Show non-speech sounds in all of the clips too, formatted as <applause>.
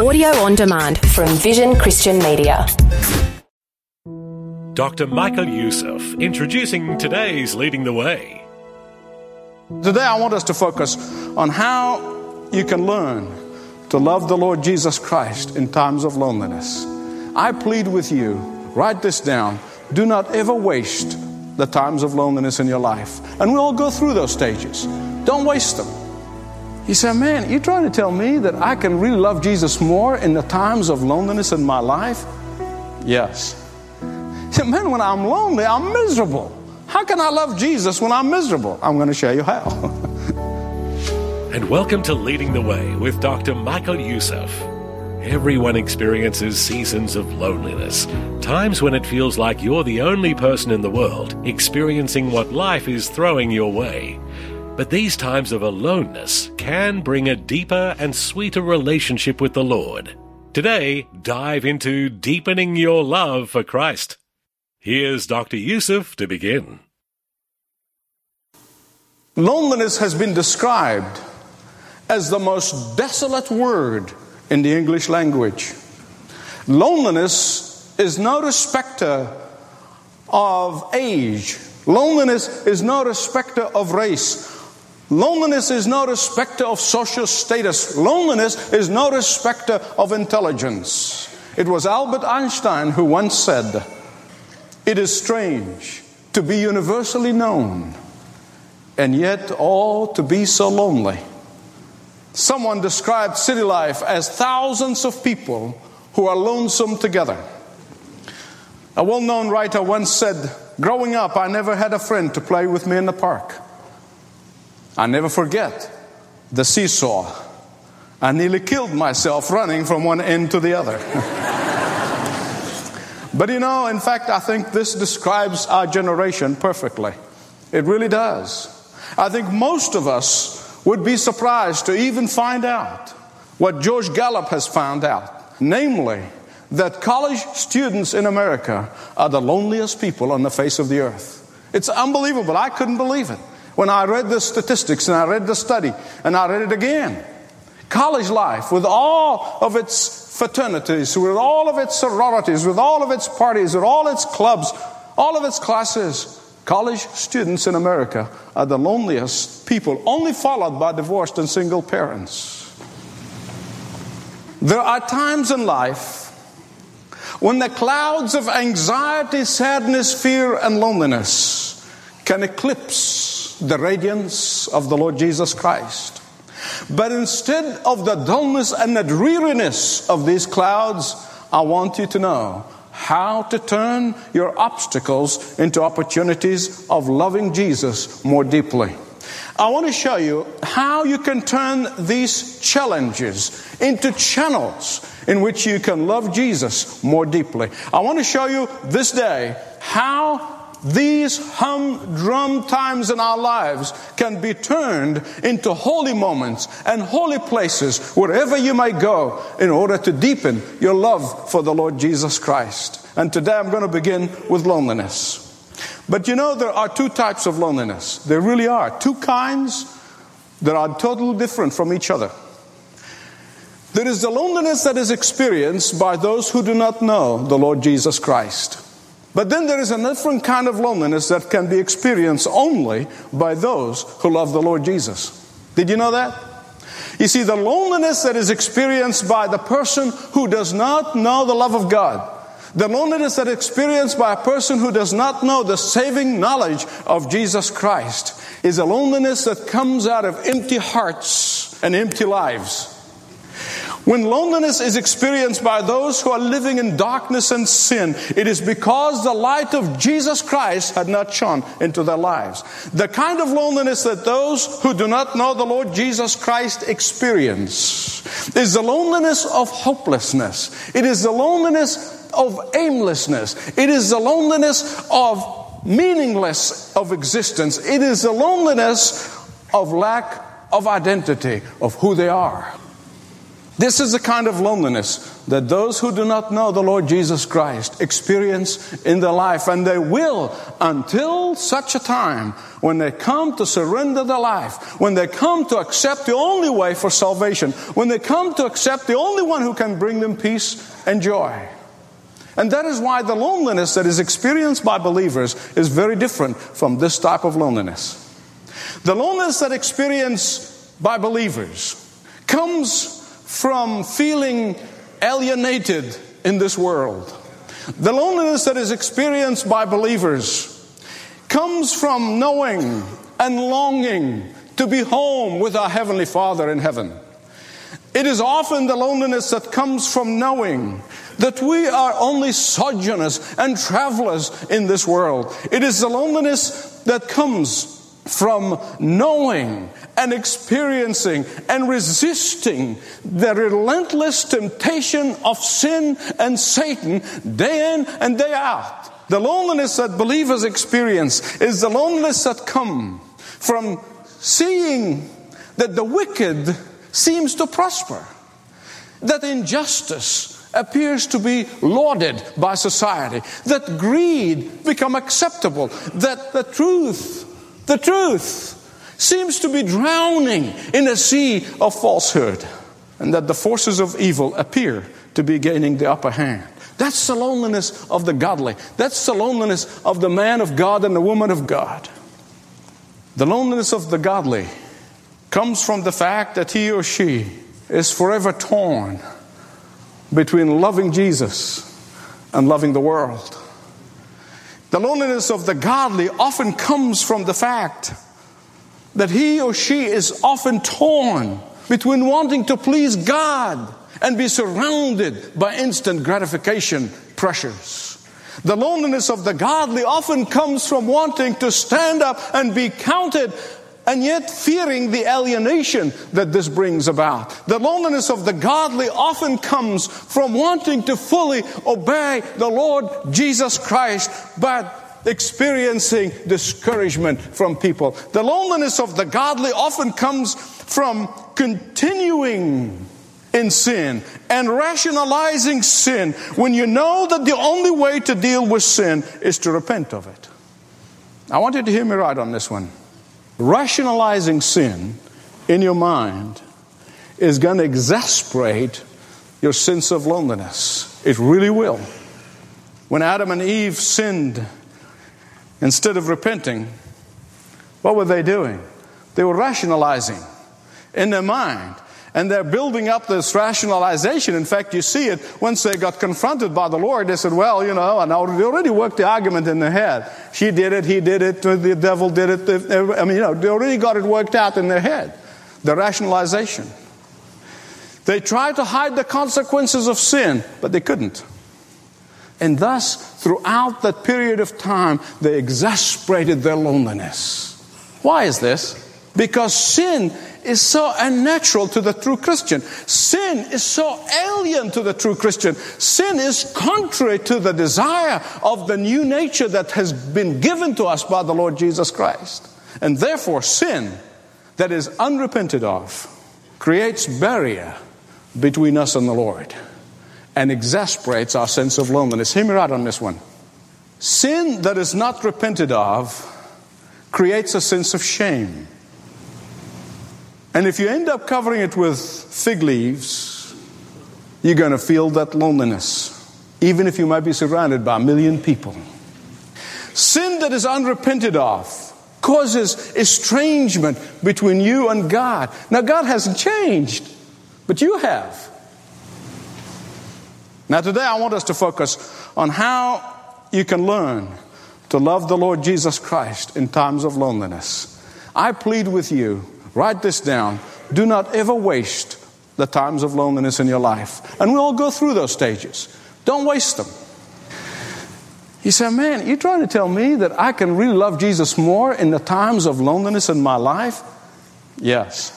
Audio on demand from Vision Christian Media. Dr. Michael Youssef introducing today's Leading the Way. Today, I want us to focus on how you can learn to love the Lord Jesus Christ in times of loneliness. I plead with you, write this down. Do not ever waste the times of loneliness in your life. And we all go through those stages. Don't waste them. He said, Man, you trying to tell me that I can really love Jesus more in the times of loneliness in my life? Yes. Said, Man, when I'm lonely, I'm miserable. How can I love Jesus when I'm miserable? I'm going to show you how. And welcome to Leading the Way with Dr. Michael Youssef. Everyone experiences seasons of loneliness, times when it feels like you're the only person in the world experiencing what life is throwing your way. But these times of aloneness can bring a deeper and sweeter relationship with the Lord. Today, dive into deepening your love for Christ. Here's Dr. Youssef to begin. Loneliness has been described as the most desolate word in the English language. Loneliness is no respecter of age. Loneliness is no respecter of race. Loneliness is no respecter of social status. Loneliness is no respecter of intelligence. It was Albert Einstein who once said, It is strange to be universally known and yet all to be so lonely. Someone described city life as thousands of people who are lonesome together. A well known writer once said, Growing up, I never had a friend to play with me in the park. I never forget the seesaw. I nearly killed myself running from one end to the other. <laughs> but you know, in fact, I think this describes our generation perfectly. It really does. I think most of us would be surprised to even find out what George Gallup has found out namely, that college students in America are the loneliest people on the face of the earth. It's unbelievable. I couldn't believe it when I read the statistics and I read the study and I read it again. College life, with all of its fraternities, with all of its sororities, with all of its parties, with all its clubs, all of its classes, College students in America are the loneliest people, only followed by divorced and single parents. There are times in life when the clouds of anxiety, sadness, fear, and loneliness can eclipse the radiance of the Lord Jesus Christ. But instead of the dullness and the dreariness of these clouds, I want you to know how to turn your obstacles into opportunities of loving Jesus more deeply. I want to show you how you can turn these challenges into channels in which you can love Jesus more deeply. I want to show you this day how these humdrum times in our lives can be turned into holy moments and holy places wherever you may go in order to deepen your love for the Lord Jesus Christ. And today I'm going to begin with loneliness. But you know, there are two types of loneliness. There really are. Two kinds that are totally different from each other. There is the loneliness that is experienced by those who do not know the Lord Jesus Christ. But then there is a different kind of loneliness that can be experienced only by those who love the Lord Jesus. Did you know that? You see, the loneliness that is experienced by the person who does not know the love of God, the loneliness that is experienced by a person who does not know the saving knowledge of Jesus Christ, is a loneliness that comes out of empty hearts and empty lives. When loneliness is experienced by those who are living in darkness and sin, it is because the light of Jesus Christ had not shone into their lives. The kind of loneliness that those who do not know the Lord Jesus Christ experience is the loneliness of hopelessness. It is the loneliness of aimlessness. It is the loneliness of meaningless of existence. It is the loneliness of lack of identity of who they are. This is the kind of loneliness that those who do not know the Lord Jesus Christ experience in their life, and they will until such a time when they come to surrender their life, when they come to accept the only way for salvation, when they come to accept the only one who can bring them peace and joy. And that is why the loneliness that is experienced by believers is very different from this type of loneliness. The loneliness that experienced by believers comes from feeling alienated in this world. The loneliness that is experienced by believers comes from knowing and longing to be home with our Heavenly Father in heaven. It is often the loneliness that comes from knowing that we are only sojourners and travelers in this world. It is the loneliness that comes from knowing and experiencing and resisting the relentless temptation of sin and Satan day in and day out. The loneliness that believers experience is the loneliness that comes from seeing that the wicked seems to prosper, that injustice appears to be lauded by society, that greed become acceptable, that the truth the truth seems to be drowning in a sea of falsehood, and that the forces of evil appear to be gaining the upper hand. That's the loneliness of the godly. That's the loneliness of the man of God and the woman of God. The loneliness of the godly comes from the fact that he or she is forever torn between loving Jesus and loving the world. The loneliness of the godly often comes from the fact that he or she is often torn between wanting to please God and be surrounded by instant gratification pressures. The loneliness of the godly often comes from wanting to stand up and be counted and yet fearing the alienation that this brings about. The loneliness of the godly often comes from wanting to fully obey the Lord Jesus Christ, but experiencing discouragement from people. The loneliness of the godly often comes from continuing in sin and rationalizing sin when you know that the only way to deal with sin is to repent of it. I want you to hear me right on this one rationalizing sin in your mind is going to exasperate your sense of loneliness. It really will. When Adam and Eve sinned, instead of repenting, what were they doing? They were rationalizing in their mind. And they're building up this rationalization. In fact, you see it once they got confronted by the Lord. They said, Well, you know, and they already worked the argument in their head. She did it, he did it, the devil did it. I mean, you know, they already got it worked out in their head. The rationalization. They tried to hide the consequences of sin, but they couldn't. And thus, throughout that period of time, they exasperated their loneliness. Why is this? Because sin is so unnatural to the true Christian. Sin is so alien to the true Christian. Sin is contrary to the desire of the new nature that has been given to us by the Lord Jesus Christ. And therefore, sin that is unrepented of creates barrier between us and the Lord and exasperates our sense of loneliness. Hear me right on this one. Sin that is not repented of creates a sense of shame. And if you end up covering it with fig leaves, you're going to feel that loneliness, even if you might be surrounded by a million people. Sin that is unrepented of causes estrangement between you and God. Now, God hasn't changed, but you have. Now, today I want us to focus on how you can learn to love the Lord Jesus Christ in times of loneliness. I plead with you Write this down. Do not ever waste the times of loneliness in your life. And we all go through those stages. Don't waste them. He said, Man, you're trying to tell me that I can really love Jesus more in the times of loneliness in my life? Yes.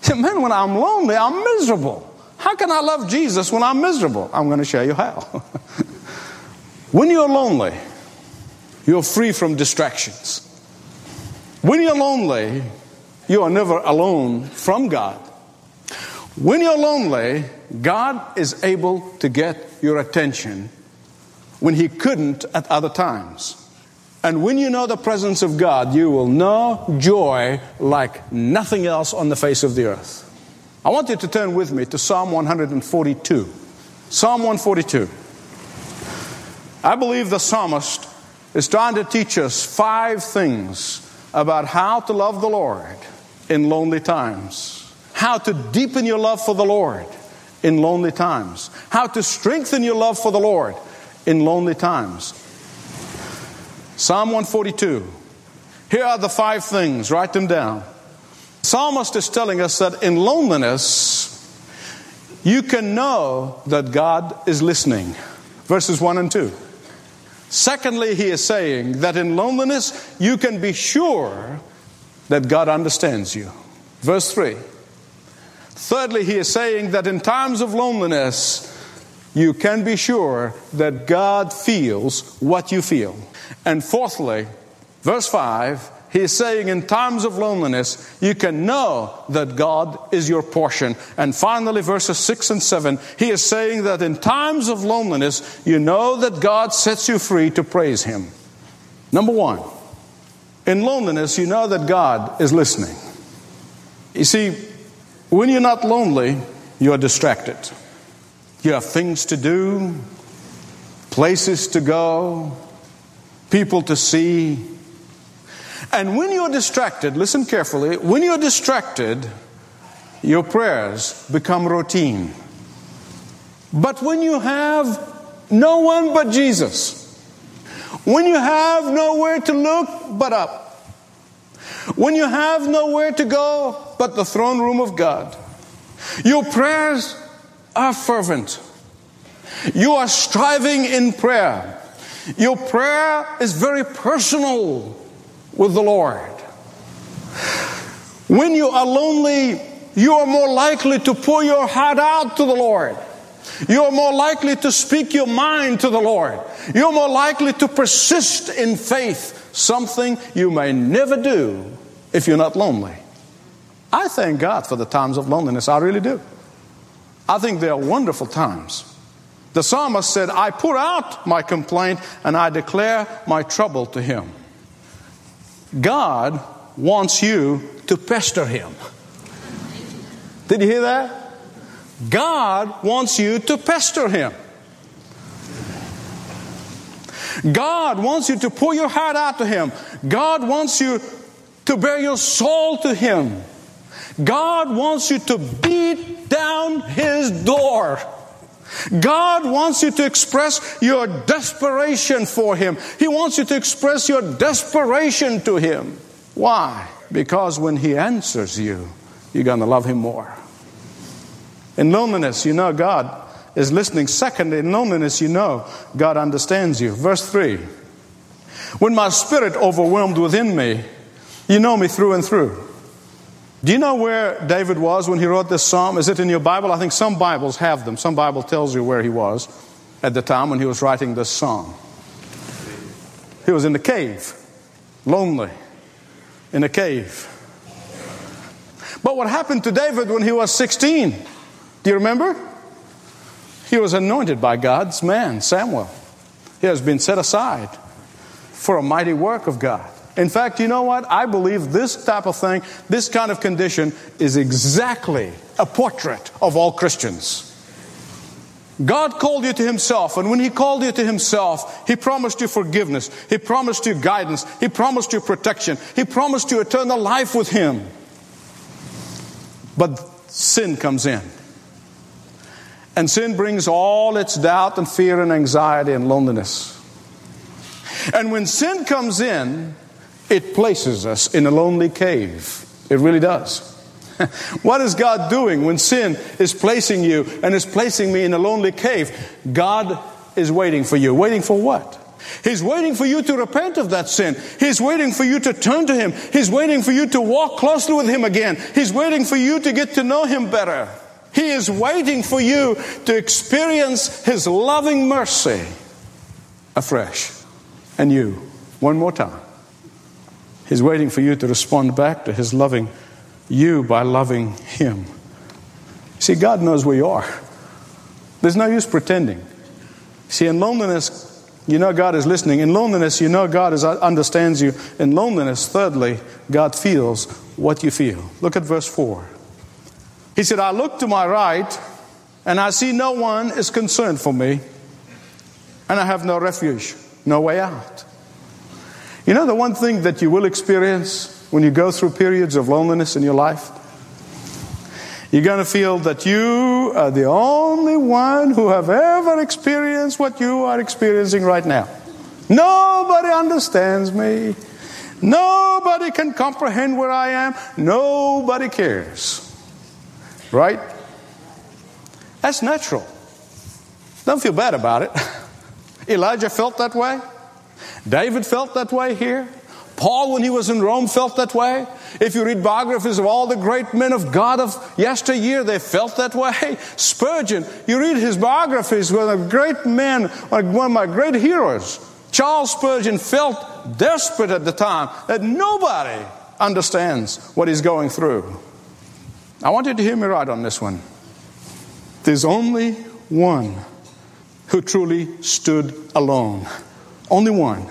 He <laughs> said, Man, when I'm lonely, I'm miserable. How can I love Jesus when I'm miserable? I'm going to show you how. <laughs> when you're lonely, you're free from distractions. When you're lonely, you are never alone from God. When you're lonely, God is able to get your attention when He couldn't at other times. And when you know the presence of God, you will know joy like nothing else on the face of the earth. I want you to turn with me to Psalm 142. Psalm 142. I believe the psalmist is trying to teach us five things about how to love the Lord in lonely times, how to deepen your love for the Lord in lonely times, how to strengthen your love for the Lord in lonely times. Psalm 142. Here are the five things, write them down. Psalmist is telling us that in loneliness, you can know that God is listening. Verses 1 and 2. Secondly, he is saying that in loneliness, you can be sure that God understands you. Verse 3. Thirdly, he is saying that in times of loneliness, you can be sure that God feels what you feel. And fourthly, verse 5, he is saying in times of loneliness, you can know that God is your portion. And finally, verses 6 and 7, he is saying that in times of loneliness, you know that God sets you free to praise Him. Number one, in loneliness, you know that God is listening. You see, when you're not lonely, you're distracted. You have things to do, places to go, people to see. And when you're distracted, listen carefully, when you're distracted, your prayers become routine. But when you have no one but Jesus, when you have nowhere to look but up, when you have nowhere to go but the throne room of God, your prayers are fervent. You are striving in prayer. Your prayer is very personal with the Lord. When you are lonely, you are more likely to pour your heart out to the Lord. You are more likely to speak your mind to the Lord. You're more likely to persist in faith, something you may never do if you're not lonely. I thank God for the times of loneliness. I really do. I think they are wonderful times. The psalmist said, I pour out my complaint and I declare my trouble to him. God wants you to pester him. Did you hear that? God wants you to pester him. God wants you to pour your heart out to him. God wants you to bear your soul to him. God wants you to beat down his door. God wants you to express your desperation for Him. He wants you to express your desperation to Him. Why? Because when He answers you, you're going to love Him more. In loneliness, you know God is listening. Second, in loneliness, you know God understands you. Verse 3 When my spirit overwhelmed within me, you know me through and through. Do you know where David was when he wrote this psalm? Is it in your Bible? I think some Bibles have them. Some Bible tells you where he was at the time when he was writing this psalm. He was in the cave, lonely, in a cave. But what happened to David when he was 16? Do you remember? He was anointed by God's man, Samuel. He has been set aside for a mighty work of God. In fact, you know what? I believe this type of thing, this kind of condition, is exactly a portrait of all Christians. God called you to Himself, and when He called you to Himself, He promised you forgiveness, He promised you guidance, He promised you protection, He promised you eternal life with Him. But sin comes in. And sin brings all its doubt and fear and anxiety and loneliness. And when sin comes in, it places us in a lonely cave. It really does. <laughs> what is God doing when sin is placing you and is placing me in a lonely cave? God is waiting for you. Waiting for what? He's waiting for you to repent of that sin. He's waiting for you to turn to Him. He's waiting for you to walk closely with Him again. He's waiting for you to get to know Him better. He is waiting for you to experience His loving mercy afresh. And you, one more time. He's waiting for you to respond back to His loving you by loving Him. See, God knows where you are. There's no use pretending. See, in loneliness, you know God is listening. In loneliness, you know God is, uh, understands you. In loneliness, thirdly, God feels what you feel. Look at verse 4. He said, I look to my right, and I see no one is concerned for me, and I have no refuge, no way out. You know the one thing that you will experience when you go through periods of loneliness in your life? You're going to feel that you are the only one who have ever experienced what you are experiencing right now. Nobody understands me. Nobody can comprehend where I am. Nobody cares. Right? That's natural. Don't feel bad about it. <laughs> Elijah felt that way. David felt that way here. Paul, when he was in Rome, felt that way. If you read biographies of all the great men of God of yesteryear, they felt that way. <laughs> Spurgeon, you read his biographies, one of great men, one of my great heroes. Charles Spurgeon felt desperate at the time that nobody understands what he's going through. I want you to hear me right on this one. There's only one who truly stood alone. Only one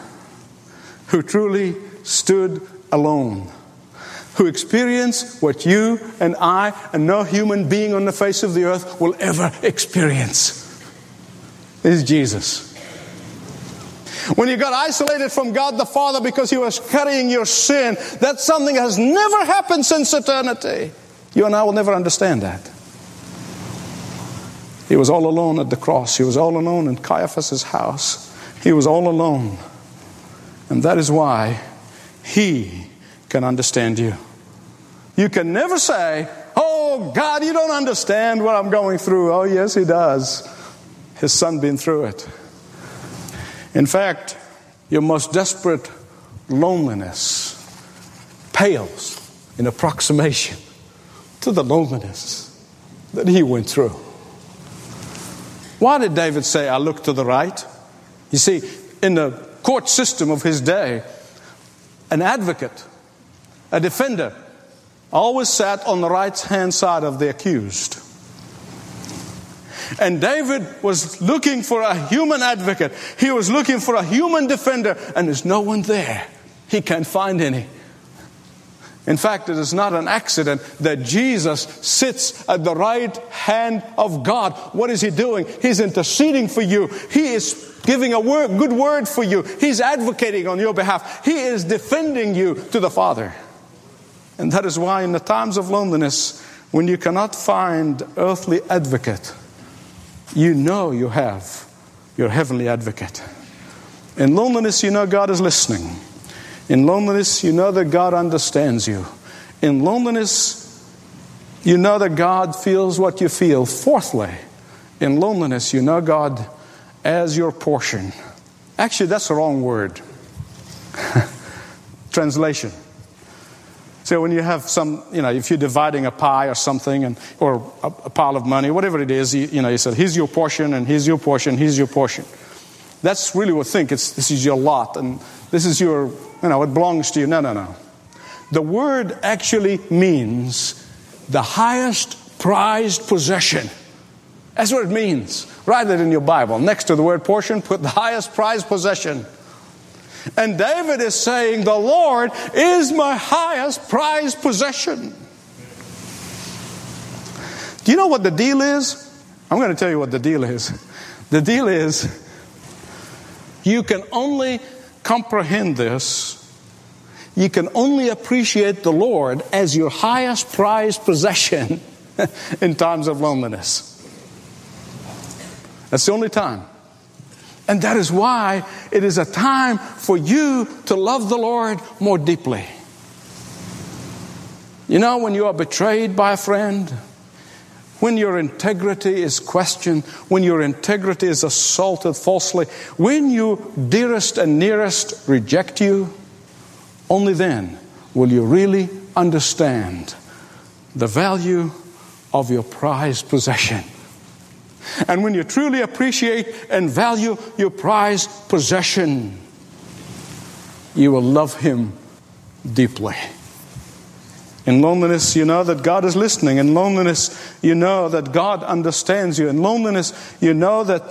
who truly stood alone, who experienced what you and I and no human being on the face of the earth will ever experience. Is Jesus. When you got isolated from God the Father because He was carrying your sin, that's something that has never happened since eternity. You and I will never understand that. He was all alone at the cross. He was all alone in Caiaphas' house. He was all alone. And that is why he can understand you. You can never say, Oh, God, you don't understand what I'm going through. Oh, yes, He does. His son been through it. In fact, your most desperate loneliness pales in approximation to the loneliness that he went through. Why did David say, I look to the right? You see, in the court system of his day, an advocate, a defender, always sat on the right hand side of the accused. And David was looking for a human advocate. He was looking for a human defender, and there's no one there. He can't find any. In fact, it is not an accident that Jesus sits at the right hand of God. What is he doing? He's interceding for you. He is giving a word, good word for you. He's advocating on your behalf. He is defending you to the Father. And that is why, in the times of loneliness, when you cannot find earthly advocate, you know you have your heavenly advocate. In loneliness, you know God is listening. In loneliness, you know that God understands you. In loneliness, you know that God feels what you feel. Fourthly, in loneliness, you know God as your portion. Actually, that's the wrong word. <laughs> Translation. So when you have some, you know, if you're dividing a pie or something, and or a, a pile of money, whatever it is, you, you know, you said, "Here's your portion, and here's your portion, here's your portion." That's really what think. It's this is your lot, and this is your, you know, it belongs to you. No, no, no. The word actually means the highest prized possession. That's what it means. Write it in your Bible. Next to the word portion, put the highest prized possession. And David is saying, The Lord is my highest prized possession. Do you know what the deal is? I'm going to tell you what the deal is. The deal is you can only comprehend this, you can only appreciate the Lord as your highest prized possession <laughs> in times of loneliness. That's the only time. And that is why it is a time for you to love the Lord more deeply. You know, when you are betrayed by a friend, when your integrity is questioned, when your integrity is assaulted falsely, when your dearest and nearest reject you, only then will you really understand the value of your prized possession. And when you truly appreciate and value your prized possession, you will love Him deeply. In loneliness, you know that God is listening. In loneliness, you know that God understands you. In loneliness, you know that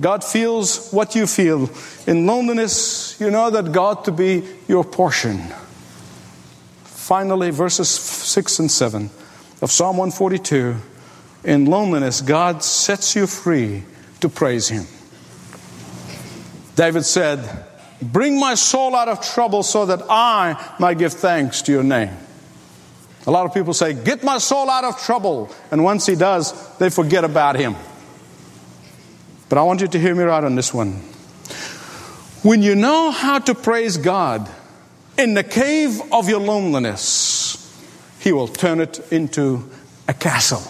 God feels what you feel. In loneliness, you know that God to be your portion. Finally, verses 6 and 7 of Psalm 142 In loneliness, God sets you free to praise Him. David said, Bring my soul out of trouble so that I might give thanks to your name. A lot of people say, Get my soul out of trouble. And once he does, they forget about him. But I want you to hear me right on this one. When you know how to praise God in the cave of your loneliness, he will turn it into a castle.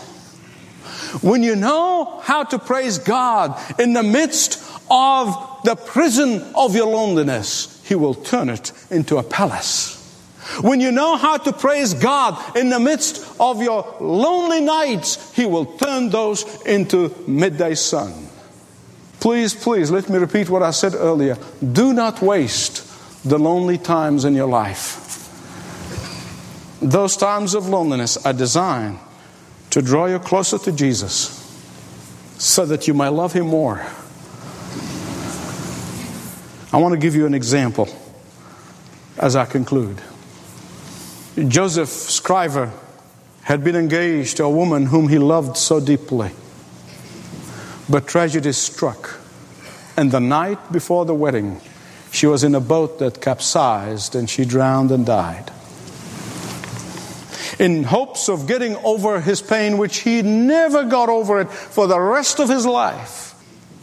When you know how to praise God in the midst of the prison of your loneliness, he will turn it into a palace. When you know how to praise God in the midst of your lonely nights, He will turn those into midday sun. Please, please, let me repeat what I said earlier. Do not waste the lonely times in your life. Those times of loneliness are designed to draw you closer to Jesus so that you might love Him more. I want to give you an example as I conclude. Joseph Scriven had been engaged to a woman whom he loved so deeply. But tragedy struck, and the night before the wedding, she was in a boat that capsized and she drowned and died. In hopes of getting over his pain, which he never got over it for the rest of his life,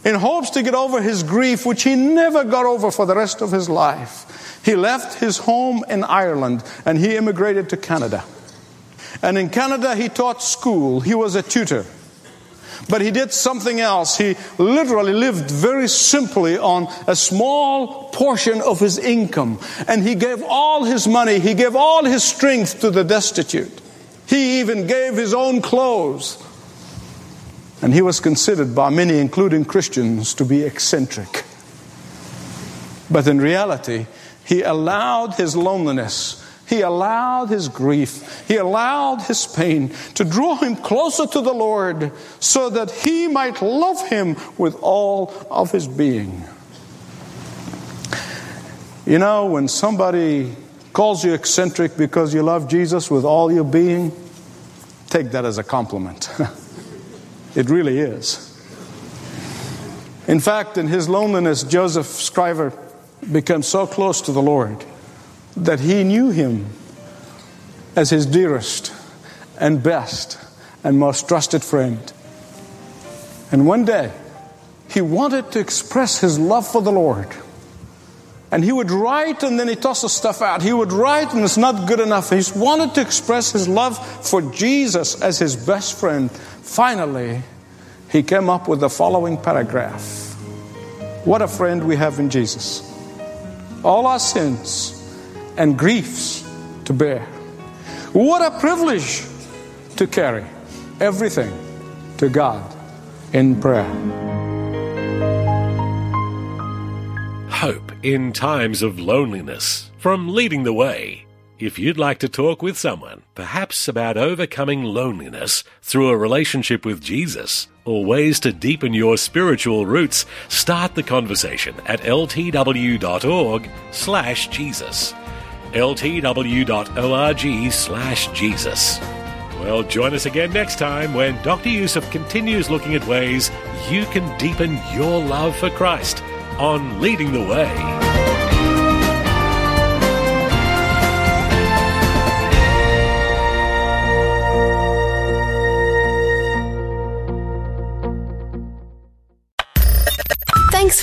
in hopes to get over his grief, which he never got over for the rest of his life, he left his home in Ireland and he immigrated to Canada. And in Canada, he taught school, he was a tutor. But he did something else. He literally lived very simply on a small portion of his income. And he gave all his money, he gave all his strength to the destitute. He even gave his own clothes. And he was considered by many, including Christians, to be eccentric. But in reality, he allowed his loneliness, he allowed his grief, he allowed his pain to draw him closer to the Lord so that he might love him with all of his being. You know, when somebody calls you eccentric because you love Jesus with all your being, take that as a compliment. <laughs> it really is. In fact, in his loneliness, Joseph Scriven become so close to the Lord that he knew him as his dearest and best and most trusted friend. And one day, he wanted to express his love for the Lord. And he would write and then he tosses stuff out. He would write and it's not good enough. He wanted to express his love for Jesus as his best friend. Finally, he came up with the following paragraph What a friend we have in Jesus all our sins and griefs to bear. What a privilege to carry everything to God in prayer. Hope in times of loneliness from Leading the Way. If you'd like to talk with someone, perhaps about overcoming loneliness through a relationship with Jesus, or ways to deepen your spiritual roots, start the conversation at ltw.org slash Jesus. ltw.org slash Jesus. Well, join us again next time when Dr. Youssef continues looking at ways you can deepen your love for Christ on Leading the Way.